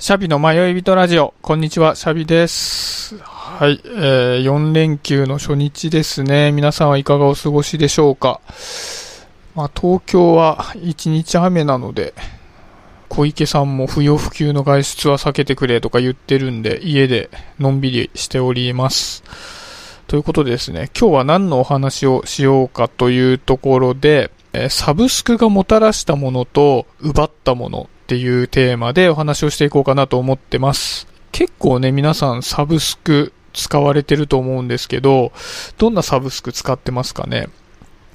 シャビの迷い人ラジオ。こんにちは、シャビです。はい、えー、4連休の初日ですね。皆さんはいかがお過ごしでしょうか。まあ、東京は1日雨なので、小池さんも不要不急の外出は避けてくれとか言ってるんで、家でのんびりしております。ということでですね、今日は何のお話をしようかというところで、えサブスクがもたらしたものと奪ったものっていうテーマでお話をしていこうかなと思ってます。結構ね、皆さんサブスク使われてると思うんですけど、どんなサブスク使ってますかね？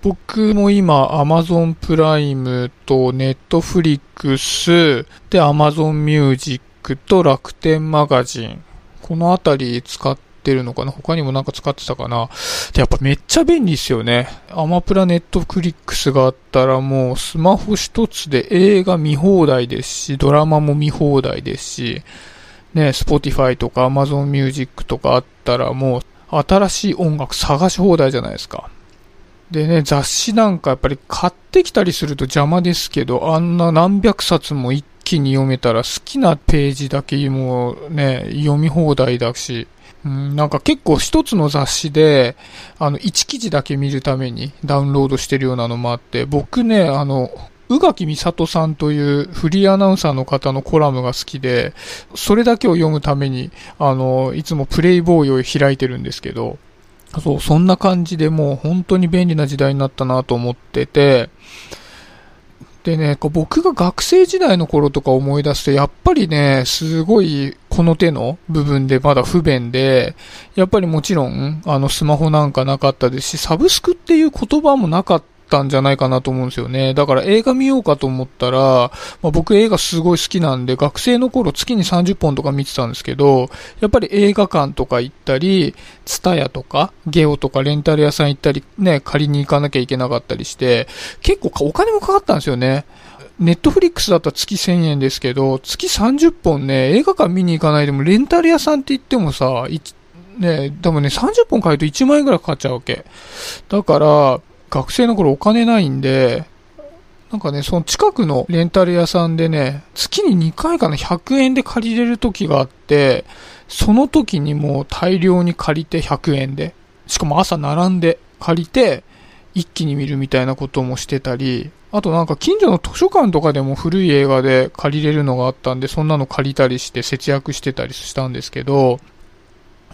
僕も今 Amazon プライムと Netflix で Amazon Music と楽天マガジン。このあたり使ってるのかな？他にもなんか使ってたかな？でやっぱめっちゃ便利ですよね。アマプラネットフリックスがあったらもうスマホ一つで映画見放題ですし、ドラマも見放題ですし、ね、Spotify とか Amazon Music とかあったらもう新しい音楽探し放題じゃないですか。でね、雑誌なんかやっぱり買ってきたりすると邪魔ですけど、あんな何百冊も一気に読めたら好きなページだけもうね、読み放題だし、うん、なんか結構一つの雑誌で、あの、一記事だけ見るためにダウンロードしてるようなのもあって、僕ね、あの、宇垣美里さんというフリーアナウンサーの方のコラムが好きで、それだけを読むために、あの、いつもプレイボーイを開いてるんですけど、そう、そんな感じでもう本当に便利な時代になったなと思ってて、でね、僕が学生時代の頃とか思い出すと、やっぱりね、すごいこの手の部分でまだ不便で、やっぱりもちろん、あの、スマホなんかなかったですし、サブスクっていう言葉もなかったんじゃないかなと思うんですよね。だから映画見ようかと思ったら、まあ、僕映画すごい好きなんで、学生の頃月に30本とか見てたんですけど、やっぱり映画館とか行ったり、ツタヤとか、ゲオとかレンタル屋さん行ったり、ね、借りに行かなきゃいけなかったりして、結構お金もかかったんですよね。ネットフリックスだったら月1000円ですけど、月30本ね、映画館見に行かないでも、レンタル屋さんって言ってもさ、ね、多分ね、30本買えると1万円くらいかかっちゃうわけ。だから、学生の頃お金ないんで、なんかね、その近くのレンタル屋さんでね、月に2回かな、100円で借りれる時があって、その時にもう大量に借りて100円で、しかも朝並んで借りて、一気に見るみたいなこともしてたり、あとなんか近所の図書館とかでも古い映画で借りれるのがあったんで、そんなの借りたりして節約してたりしたんですけど、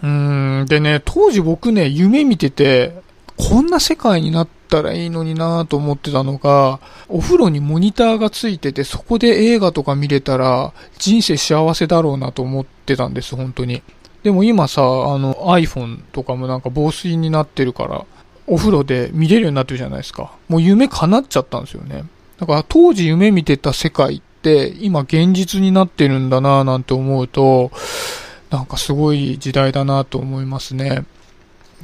うーん、でね、当時僕ね、夢見てて、こんな世界になったらいいのになぁと思ってたのが、お風呂にモニターがついてて、そこで映画とか見れたら、人生幸せだろうなと思ってたんです、本当に。でも今さ、あの iPhone とかもなんか防水になってるから、お風呂で見れるようになってるじゃないですか。もう夢叶っちゃったんですよね。だから当時夢見てた世界って今現実になってるんだなぁなんて思うと、なんかすごい時代だなと思いますね。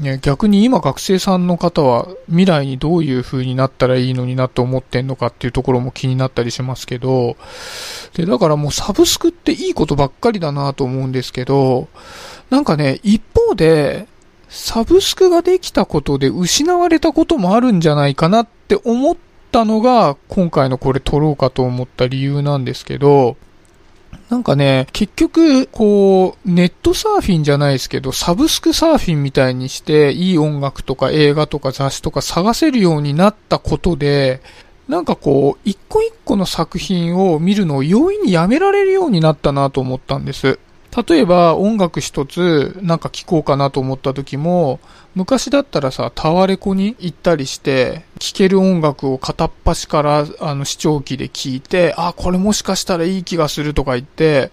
ね、逆に今学生さんの方は未来にどういう風になったらいいのになって思ってんのかっていうところも気になったりしますけど、で、だからもうサブスクっていいことばっかりだなと思うんですけど、なんかね、一方で、サブスクができたことで失われたこともあるんじゃないかなって思ったのが、今回のこれ撮ろうかと思った理由なんですけど、なんかね、結局、こう、ネットサーフィンじゃないですけど、サブスクサーフィンみたいにして、いい音楽とか映画とか雑誌とか探せるようになったことで、なんかこう、一個一個の作品を見るのを容易にやめられるようになったなと思ったんです。例えば音楽一つなんか聴こうかなと思った時も昔だったらさタワレコに行ったりして聴ける音楽を片っ端からあの視聴器で聴いてあこれもしかしたらいい気がするとか言って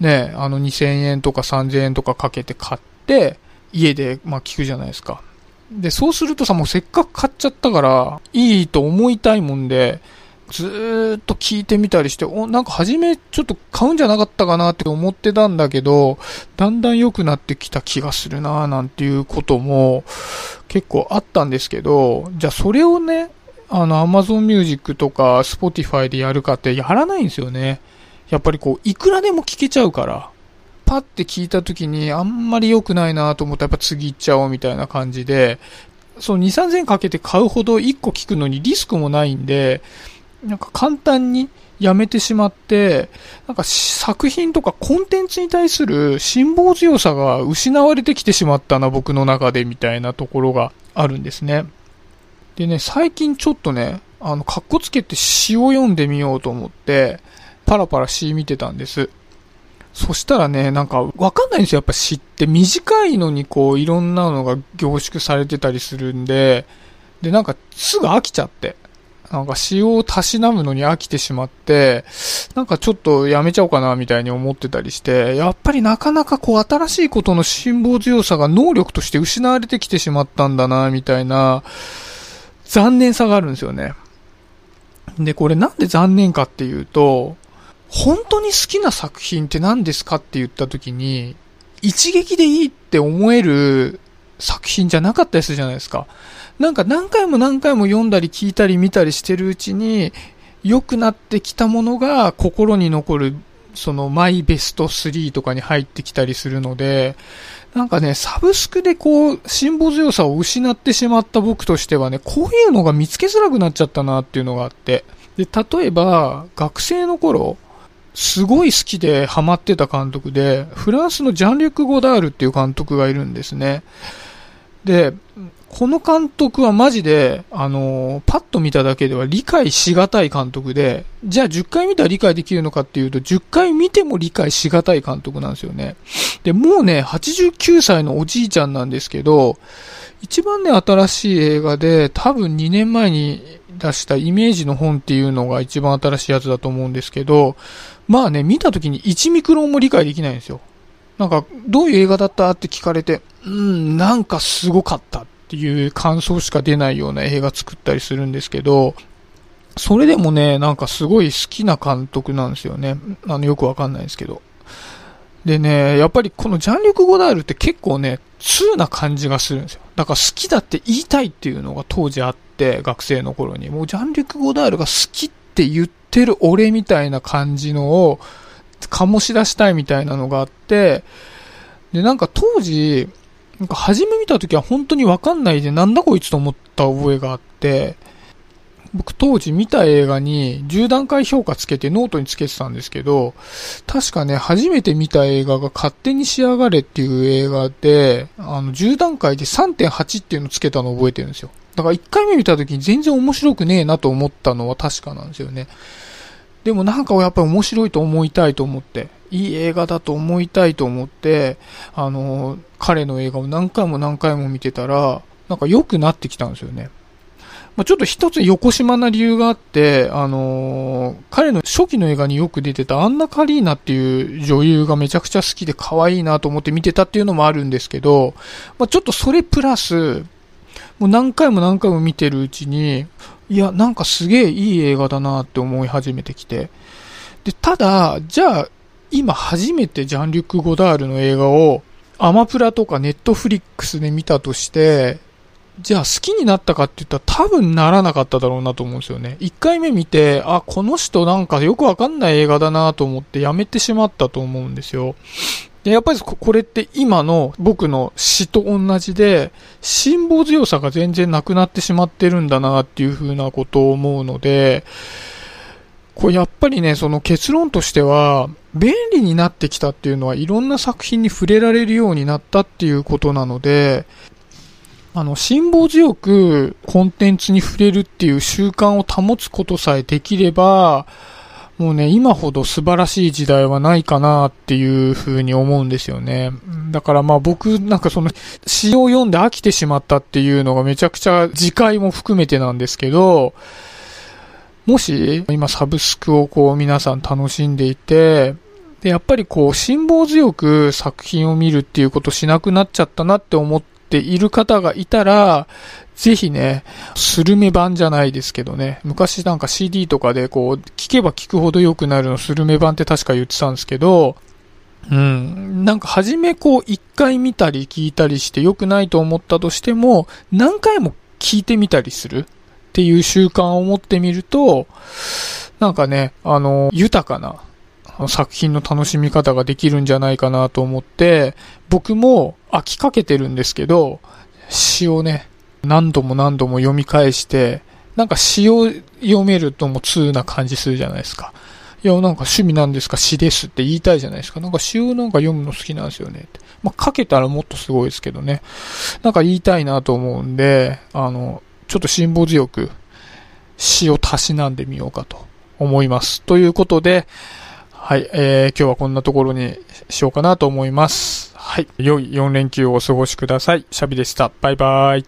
ねあの2000円とか3000円とかかけて買って家でまあ聴くじゃないですか。でそうするとさもうせっかく買っちゃったからいいと思いたいもんでずっと聞いてみたりして、お、なんか初めちょっと買うんじゃなかったかなって思ってたんだけど、だんだん良くなってきた気がするななんていうことも結構あったんですけど、じゃあそれをね、あの Amazon Music とか Spotify でやるかってやらないんですよね。やっぱりこう、いくらでも聞けちゃうから。パッて聞いた時にあんまり良くないなと思ったらやっぱ次行っちゃおうみたいな感じで、その2、3000円かけて買うほど1個聞くのにリスクもないんで、なんか簡単にやめてしまって、なんか作品とかコンテンツに対する辛抱強さが失われてきてしまったな、僕の中で、みたいなところがあるんですね。でね、最近ちょっとね、あの、カッコつけて詩を読んでみようと思って、パラパラ詩見てたんです。そしたらね、なんかわかんないんですよ。やっぱ詩って短いのにこういろんなのが凝縮されてたりするんで、で、なんかすぐ飽きちゃって。なんか詩をたしなむのに飽きてしまって、なんかちょっとやめちゃおうかなみたいに思ってたりして、やっぱりなかなかこう新しいことの辛抱強さが能力として失われてきてしまったんだなみたいな残念さがあるんですよね。で、これなんで残念かっていうと、本当に好きな作品って何ですかって言った時に、一撃でいいって思える作品じゃなかったりするじゃないですか。なんか何回も何回も読んだり聞いたり見たりしてるうちに、良くなってきたものが心に残る、そのマイベスト3とかに入ってきたりするので、なんかね、サブスクでこう、辛抱強さを失ってしまった僕としてはね、こういうのが見つけづらくなっちゃったなっていうのがあって。で、例えば、学生の頃、すごい好きでハマってた監督で、フランスのジャンリュック・ゴダールっていう監督がいるんですね。で、この監督はマジで、あのーパッと見ただけでは理解しがたい監督で、じゃあ10回見たら理解できるのかっていうと、10回見ても理解しがたい監督なんですよね。で、もうね、89歳のおじいちゃんなんですけど、一番ね、新しい映画で、多分2年前に出したイメージの本っていうのが一番新しいやつだと思うんですけど、まあね、見た時に1ミクロンも理解できないんですよ。なんか、どういう映画だったって聞かれて、うん、なんかすごかったっていう感想しか出ないような映画作ったりするんですけど、それでもね、なんかすごい好きな監督なんですよね。あの、よくわかんないですけど。でね、やっぱりこのジャンリュク・ゴダールって結構ね、通な感じがするんですよ。だから好きだって言いたいっていうのが当時あって、学生の頃に。もうジャンリュク・ゴダールが好きって言ってる俺みたいな感じのを醸し出したいみたいなのがあって、で、なんか当時、なんか初め見た時は本当にわかんないでなんだこいつと思った覚えがあって、僕当時見た映画に10段階評価つけてノートにつけてたんですけど、確かね、初めて見た映画が勝手に仕上がれっていう映画で、あの、10段階で3.8っていうのつけたのを覚えてるんですよ。だから1回目見た時に全然面白くねえなと思ったのは確かなんですよね。でもなんかやっぱり面白いと思いたいと思って、いい映画だと思いたいと思って、あの、彼の映画を何回も何回も見てたら、なんか良くなってきたんですよね。まあ、ちょっと一つ横島な理由があって、あのー彼の初期の映画によく出てたアンナ・カリーナっていう女優がめちゃくちゃ好きで可愛いなと思って見てたっていうのもあるんですけど、まあ、ちょっとそれプラス、もう何回も何回も見てるうちに、いや、なんかすげえいい映画だなって思い始めてきて。で、ただ、じゃあ、今初めてジャンリュック・ゴダールの映画をアマプラとかネットフリックスで見たとして、じゃあ好きになったかって言ったら多分ならなかっただろうなと思うんですよね。一回目見て、あ、この人なんかよくわかんない映画だなと思ってやめてしまったと思うんですよ。で、やっぱりこれって今の僕の詩と同じで、辛抱強さが全然なくなってしまってるんだなっていうふうなことを思うので、これやっぱりね、その結論としては、便利になってきたっていうのはいろんな作品に触れられるようになったっていうことなので、あの、辛抱強くコンテンツに触れるっていう習慣を保つことさえできれば、もうね、今ほど素晴らしい時代はないかなっていうふうに思うんですよね。だからまあ僕なんかその詩を読んで飽きてしまったっていうのがめちゃくちゃ次回も含めてなんですけど、もし今サブスクをこう皆さん楽しんでいて、で、やっぱりこう辛抱強く作品を見るっていうことしなくなっちゃったなって思ってている方がいたら、ぜひね、スルメ版じゃないですけどね、昔なんか CD とかでこう、聞けば聞くほど良くなるのスルメ版って確か言ってたんですけど、うん、なんか初めこう一回見たり聞いたりして良くないと思ったとしても、何回も聞いてみたりする。っていう習慣を持ってみると、なんかね、あの、豊かな作品の楽しみ方ができるんじゃないかなと思って、僕も飽きかけてるんですけど、詩をね、何度も何度も読み返して、なんか詩を読めるともう通な感じするじゃないですか。いや、なんか趣味なんですか？詩ですって言いたいじゃないですか。なんか詩をなんか読むの好きなんですよねって。まあ、書けたらもっとすごいですけどね。なんか言いたいなと思うんで、あの、ちょっと辛抱強く詩をたしなんでみようかと思います。ということで、はい、えー、今日はこんなところにしようかなと思います。はい、良い4連休をお過ごしください。シャビでした。バイバイ。